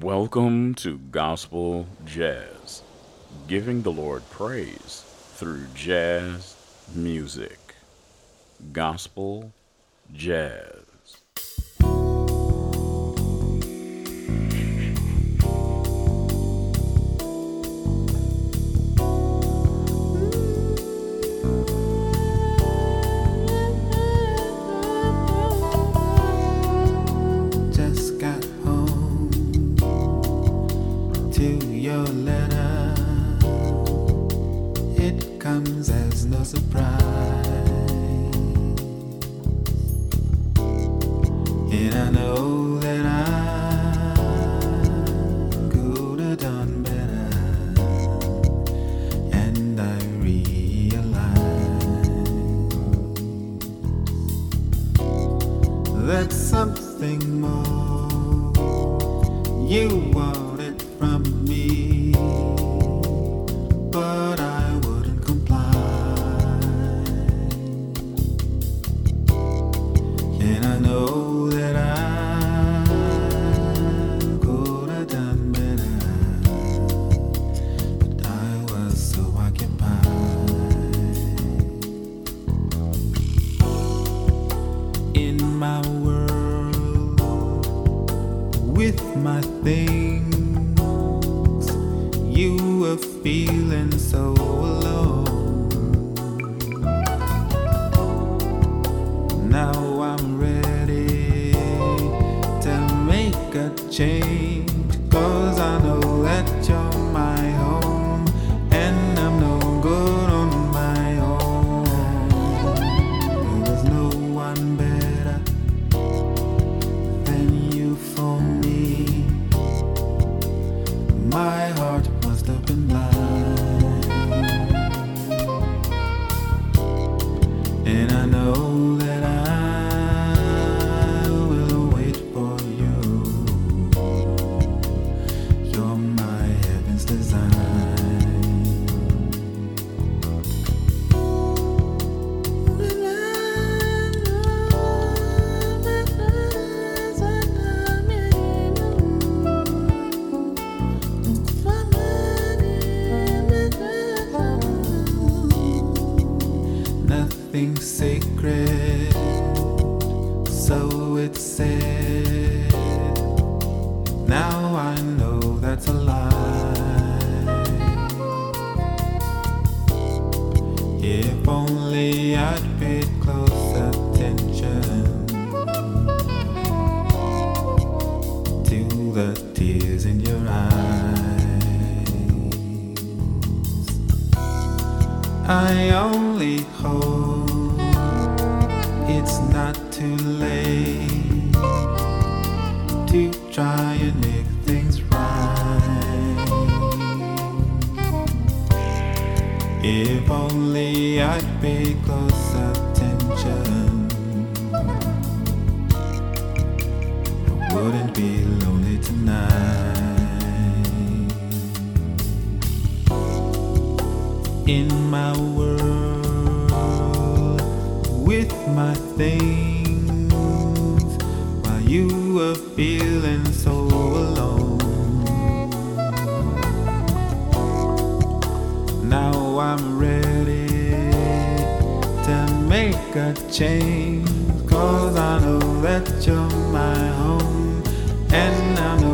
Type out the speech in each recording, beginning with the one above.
Welcome to Gospel Jazz, giving the Lord praise through jazz music. Gospel Jazz. make a change. Cause I know that you're my home. And I know.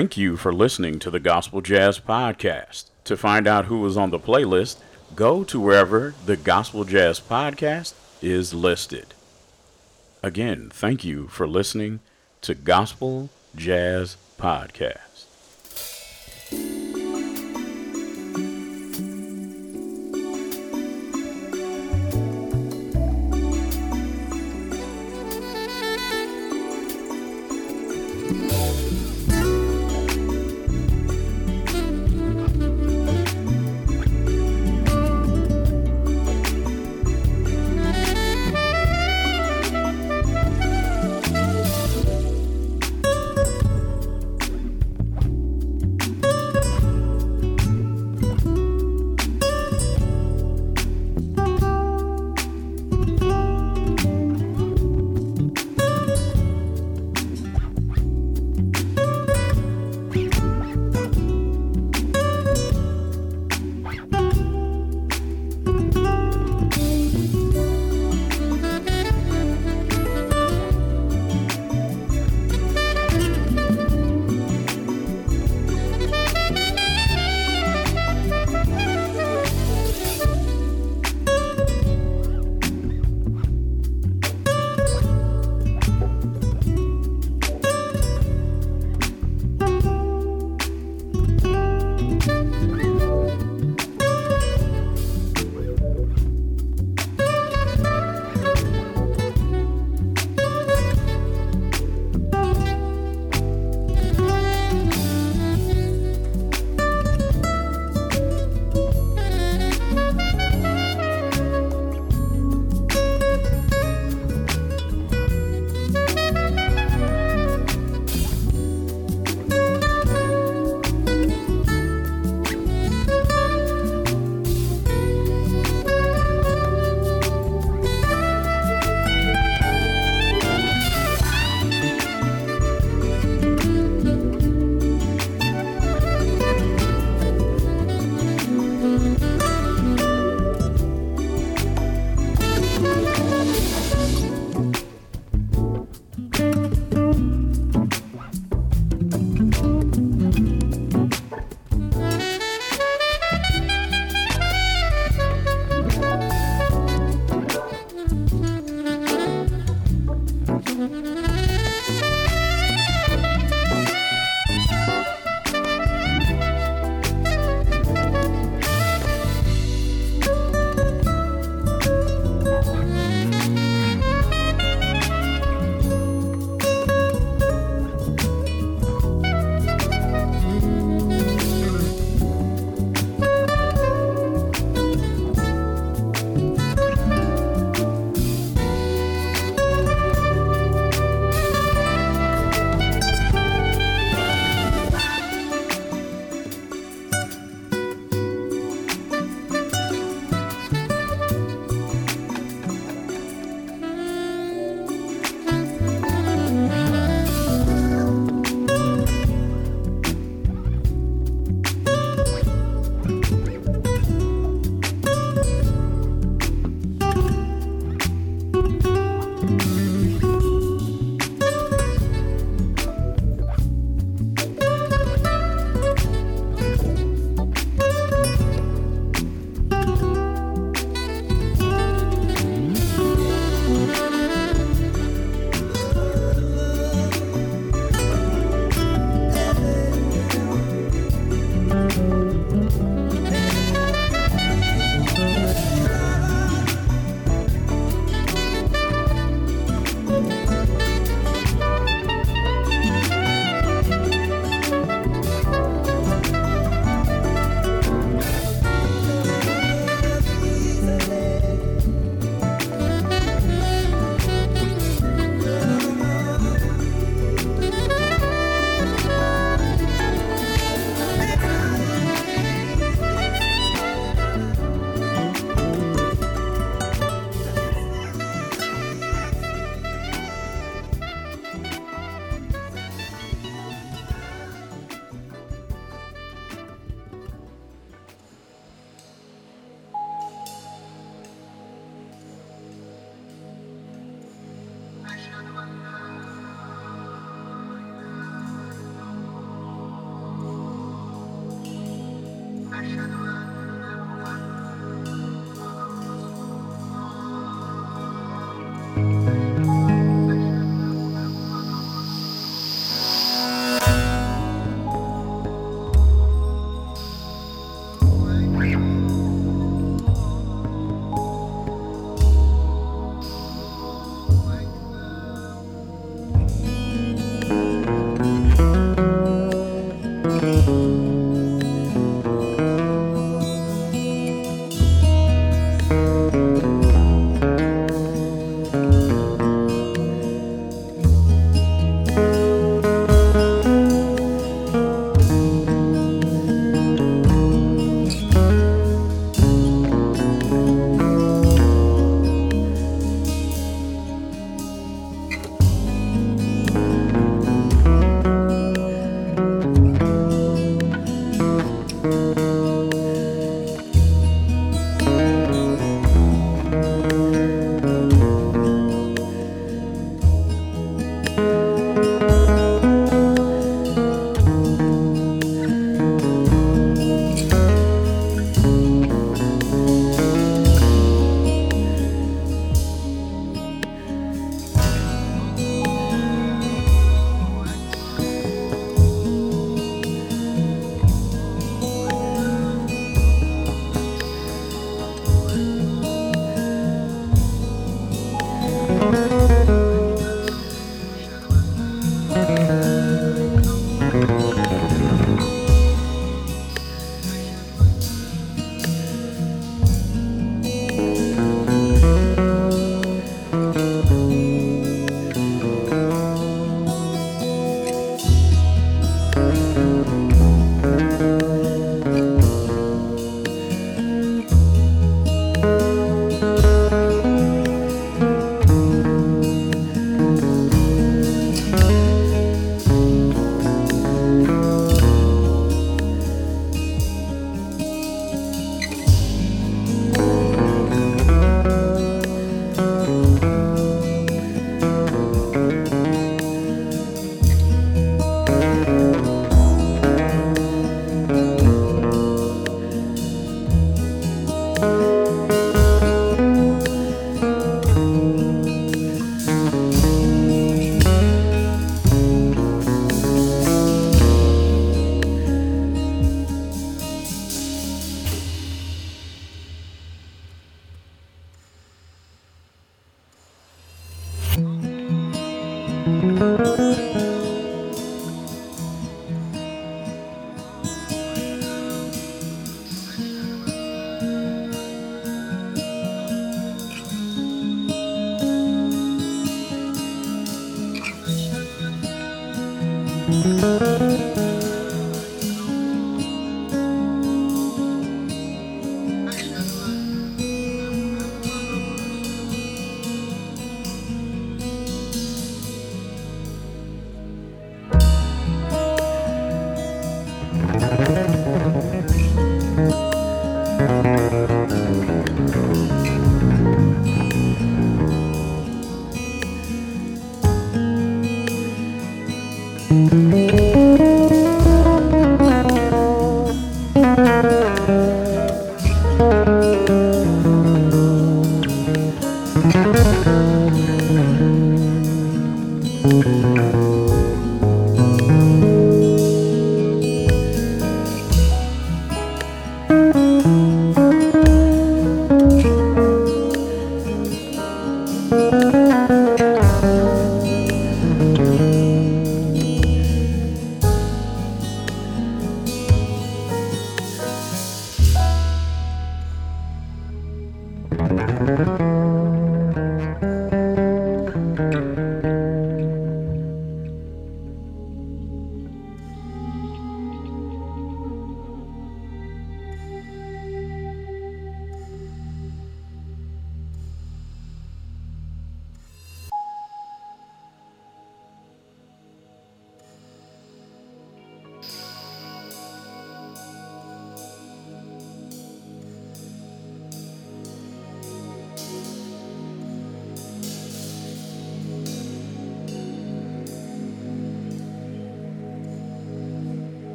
Thank you for listening to the Gospel Jazz Podcast. To find out who is on the playlist, go to wherever the Gospel Jazz Podcast is listed. Again, thank you for listening to Gospel Jazz Podcast.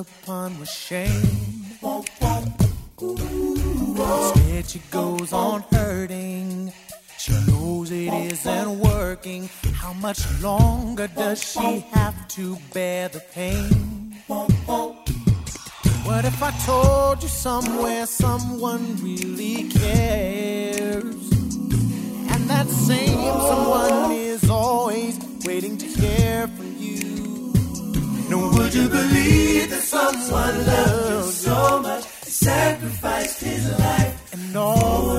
upon with shame. Instead, she goes on hurting. She knows it isn't working. How much longer does she have to bear the pain? What if I told you somewhere someone really cares? And that same someone is always waiting to care for you. No, would you believe that someone loved you so much, he sacrificed his life and all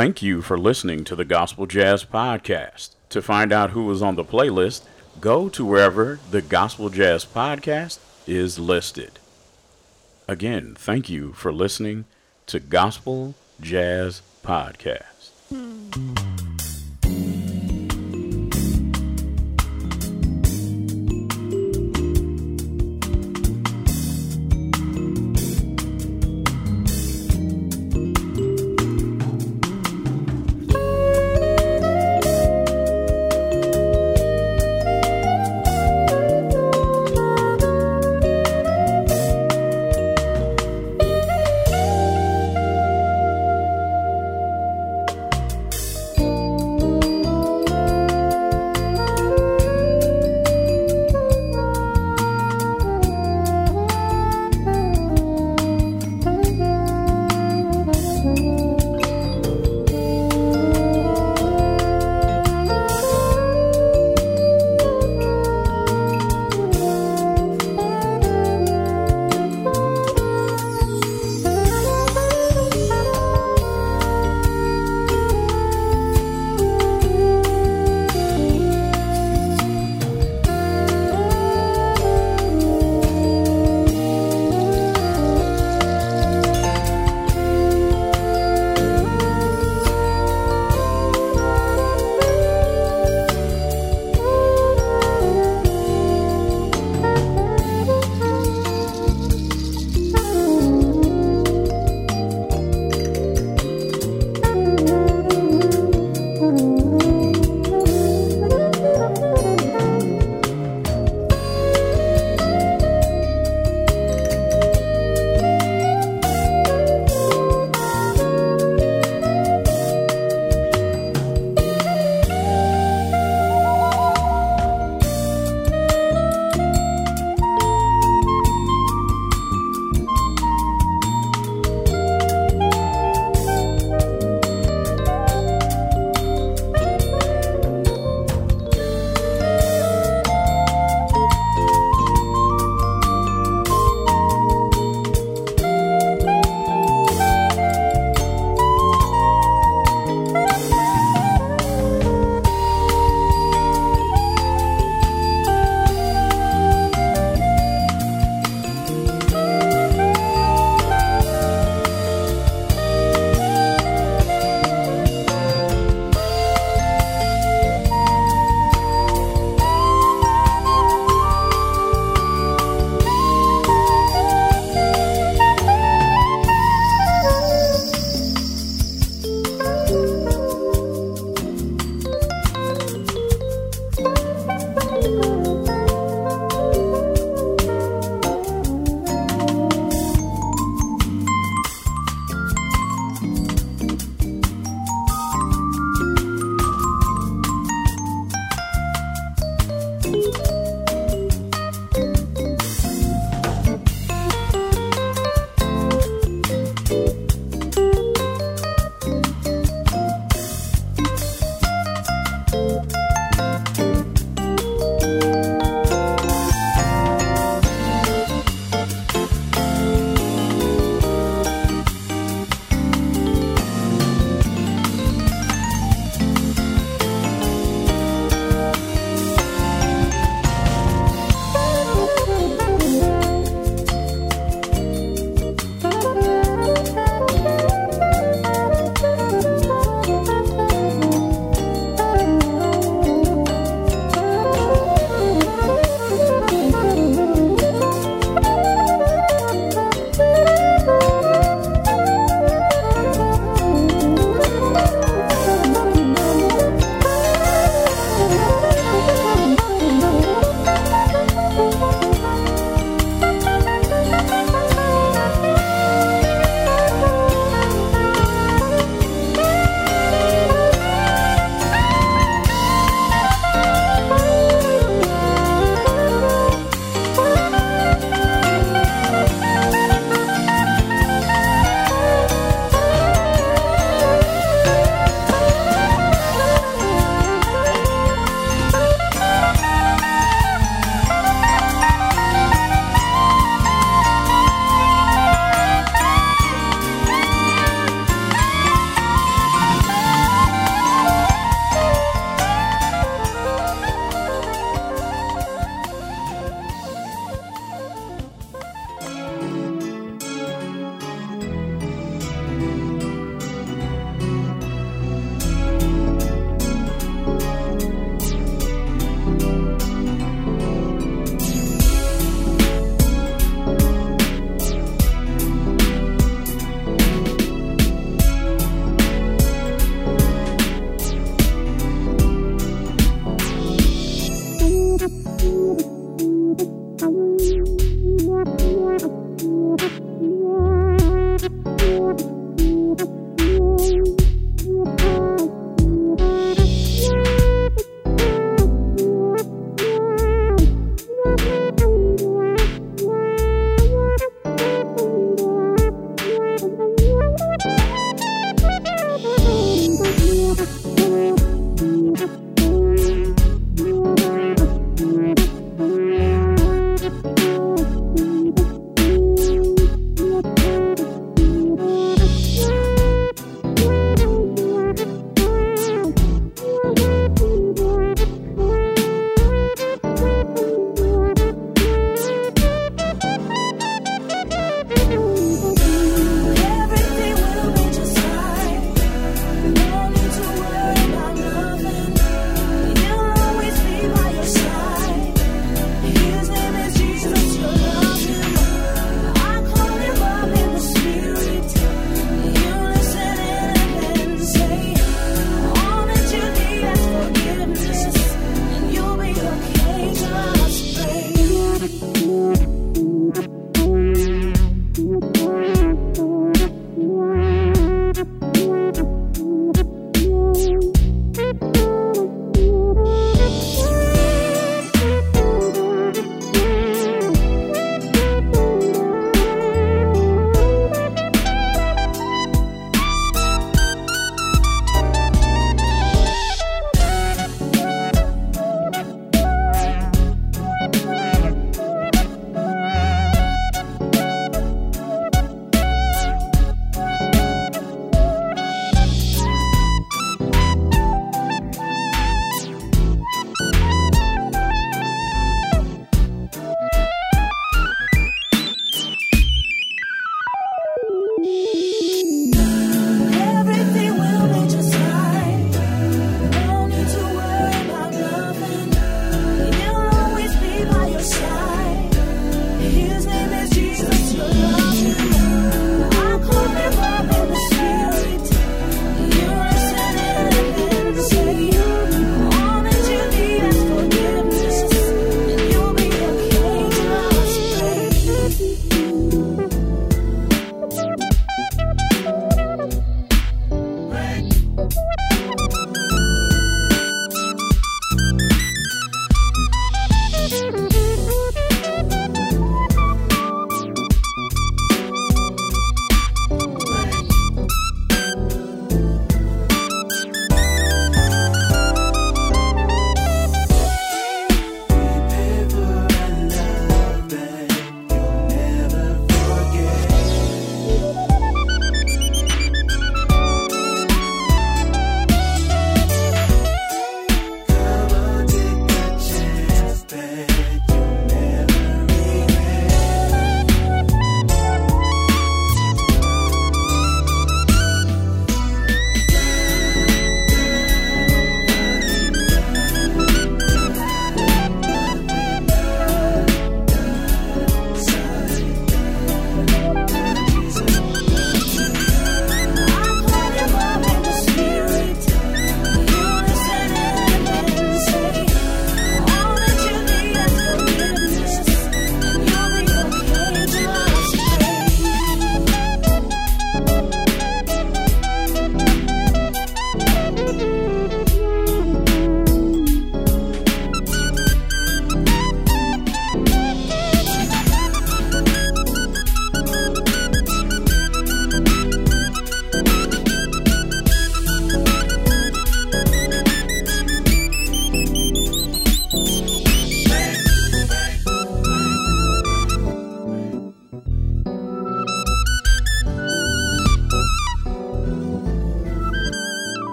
Thank you for listening to the Gospel Jazz Podcast. To find out who is on the playlist, go to wherever the Gospel Jazz Podcast is listed. Again, thank you for listening to Gospel Jazz Podcast. Hmm.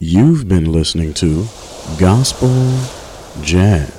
You've been listening to Gospel Jazz.